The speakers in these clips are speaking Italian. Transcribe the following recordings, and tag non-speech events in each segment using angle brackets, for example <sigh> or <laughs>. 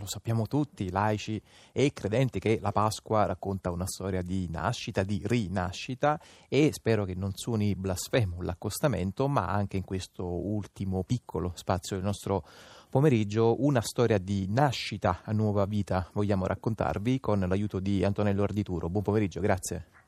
lo sappiamo tutti, laici e credenti, che la Pasqua racconta una storia di nascita, di rinascita e spero che non suoni blasfemo l'accostamento, ma anche in questo ultimo piccolo spazio del nostro pomeriggio una storia di nascita a nuova vita vogliamo raccontarvi con l'aiuto di Antonello Ardituro. Buon pomeriggio, grazie.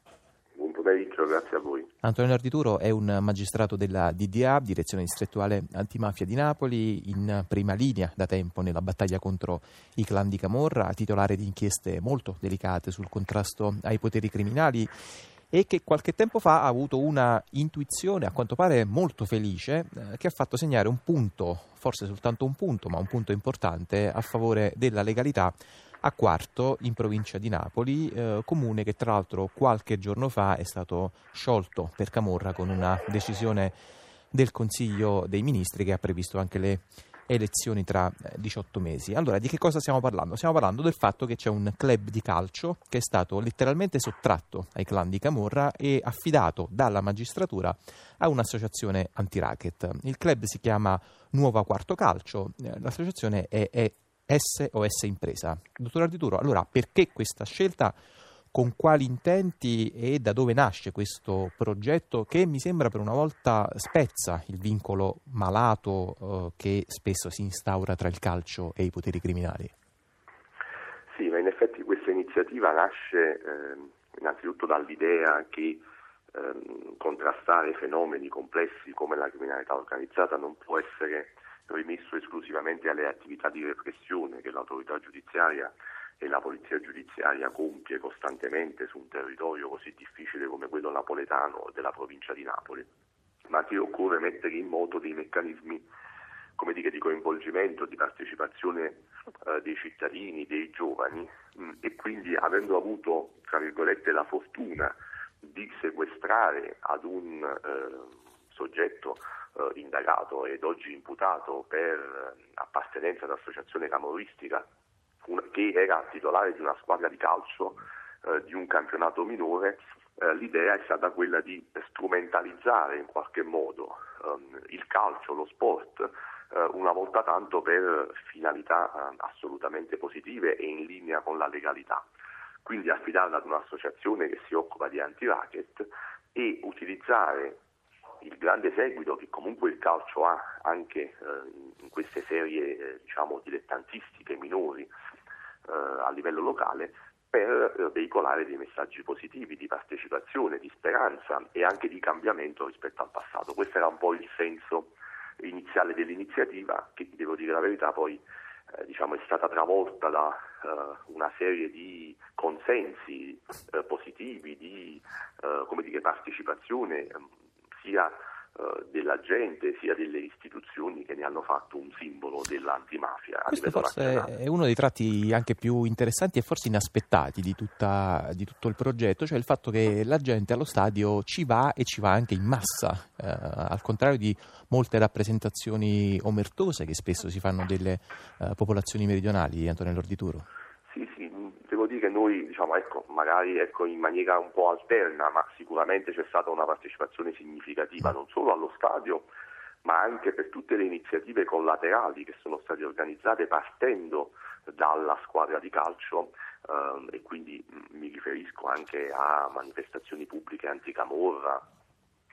Grazie a voi. Antonello Ardituro è un magistrato della DDA, Direzione Distrettuale Antimafia di Napoli, in prima linea da tempo nella battaglia contro i clan di Camorra, titolare di inchieste molto delicate sul contrasto ai poteri criminali e che qualche tempo fa ha avuto una intuizione, a quanto pare molto felice, eh, che ha fatto segnare un punto, forse soltanto un punto, ma un punto importante a favore della legalità a Quarto in provincia di Napoli, eh, comune che tra l'altro qualche giorno fa è stato sciolto per Camorra con una decisione del Consiglio dei Ministri che ha previsto anche le elezioni tra 18 eh, mesi. Allora, di che cosa stiamo parlando? Stiamo parlando del fatto che c'è un club di calcio che è stato letteralmente sottratto ai clan di Camorra e affidato dalla magistratura a un'associazione anti-racket. Il club si chiama Nuova Quarto Calcio, eh, l'associazione è, è SOS Impresa. Dottor Ardituro, allora perché questa scelta? Con quali intenti e da dove nasce questo progetto che mi sembra per una volta spezza il vincolo malato eh, che spesso si instaura tra il calcio e i poteri criminali? Sì, ma in effetti questa iniziativa nasce eh, innanzitutto dall'idea che eh, contrastare fenomeni complessi come la criminalità organizzata non può essere rimesso esclusivamente alle attività di repressione che l'autorità giudiziaria e la polizia giudiziaria compie costantemente su un territorio così difficile come quello napoletano della provincia di Napoli, ma che occorre mettere in moto dei meccanismi come dire, di coinvolgimento, di partecipazione eh, dei cittadini, dei giovani mh, e quindi avendo avuto tra virgolette la fortuna di sequestrare ad un eh, soggetto eh, indagato ed oggi imputato per appartenenza ad associazione camorristica una, che era titolare di una squadra di calcio eh, di un campionato minore, eh, l'idea è stata quella di strumentalizzare in qualche modo ehm, il calcio, lo sport, eh, una volta tanto per finalità eh, assolutamente positive e in linea con la legalità. Quindi affidarla ad un'associazione che si occupa di anti-racket e utilizzare il grande seguito che comunque il calcio ha anche eh, in queste serie eh, diciamo, dilettantistiche minori eh, a livello locale per eh, veicolare dei messaggi positivi di partecipazione, di speranza e anche di cambiamento rispetto al passato. Questo era un po' il senso iniziale dell'iniziativa che, devo dire la verità, poi eh, diciamo, è stata travolta da uh, una serie di consensi uh, positivi, di uh, dire, partecipazione um, sia eh, della gente sia delle istituzioni che ne hanno fatto un simbolo dell'antimafia. Questo forse nazionale. è uno dei tratti anche più interessanti e forse inaspettati di, tutta, di, tutto il progetto, cioè il fatto che la gente allo stadio ci va e ci va anche in massa, eh, al contrario di molte rappresentazioni omertose che spesso si fanno delle eh, popolazioni meridionali, Antonello Ordituro. Sì, sì, devo dire che noi, diciamo, ecco, magari ecco, in maniera un po' alterna, ma sicuramente c'è stata una partecipazione significativa non solo allo stadio, ma anche per tutte le iniziative collaterali che sono state organizzate partendo dalla squadra di calcio eh, e quindi mh, mi riferisco anche a manifestazioni pubbliche anticamorra,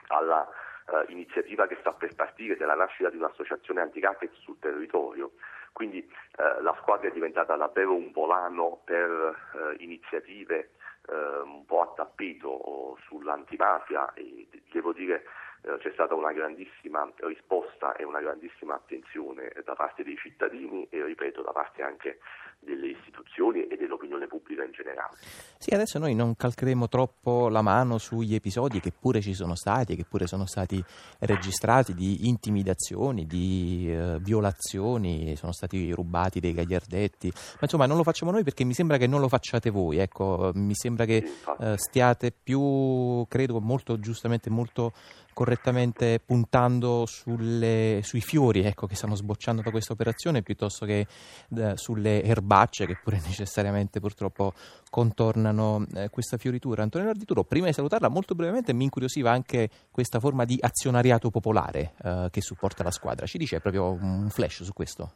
alla eh, iniziativa che sta per partire della nascita di un'associazione anti-racket sul territorio. Quindi eh, la squadra è diventata davvero un volano per eh, iniziative eh, un po' a tappeto sull'antimafia e devo dire eh, c'è stata una grandissima risposta e una grandissima attenzione da parte dei cittadini e ripeto da parte anche delle istituzioni e dell'opinione pubblica in generale. Sì, adesso noi non calcheremo troppo la mano sugli episodi che pure ci sono stati, che pure sono stati registrati di intimidazioni, di eh, violazioni, sono stati rubati dei gagliardetti, ma insomma non lo facciamo noi perché mi sembra che non lo facciate voi, ecco, mi sembra che eh, stiate più, credo molto giustamente, molto correttamente puntando sulle, sui fiori ecco, che stanno sbocciando da questa operazione piuttosto che eh, sulle erbaie erbacce che pure <laughs> necessariamente purtroppo contornano eh, questa fioritura. Antonio Ardituro, prima di salutarla molto brevemente mi incuriosiva anche questa forma di azionariato popolare eh, che supporta la squadra. Ci dice proprio un flash su questo?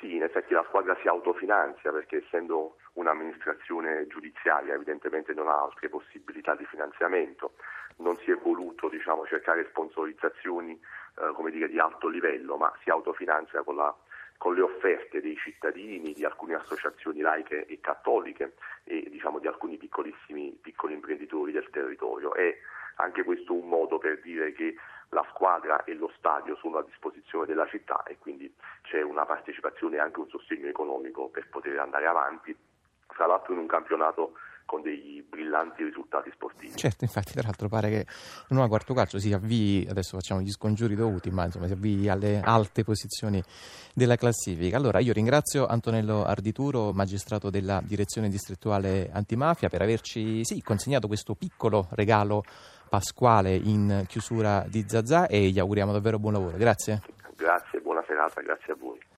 Sì, in effetti la squadra si autofinanzia perché essendo un'amministrazione giudiziaria evidentemente non ha altre possibilità di finanziamento, non si è voluto diciamo, cercare sponsorizzazioni eh, dire, di alto livello, ma si autofinanzia con, la, con, le offerte dei cittadini, di alcune associazioni laiche e cattoliche e diciamo, di alcuni piccolissimi piccoli imprenditori del territorio. È anche questo un modo per dire che la squadra e lo stadio sono a disposizione della città e quindi c'è una partecipazione e anche un sostegno economico per poter andare avanti, tra l'altro in un campionato con dei brillanti risultati sportivi. Certo, infatti, tra l'altro pare che il nuovo quarto calcio si avvii, adesso facciamo gli scongiuri dovuti, ma insomma si avvii alle alte posizioni della classifica. Allora io ringrazio Antonello Ardituro, magistrato della direzione distrettuale antimafia, per averci sì, consegnato questo piccolo regalo pasquale in chiusura di Zazà e gli auguriamo davvero buon lavoro. Grazie. Grazie, buona serata, grazie a voi.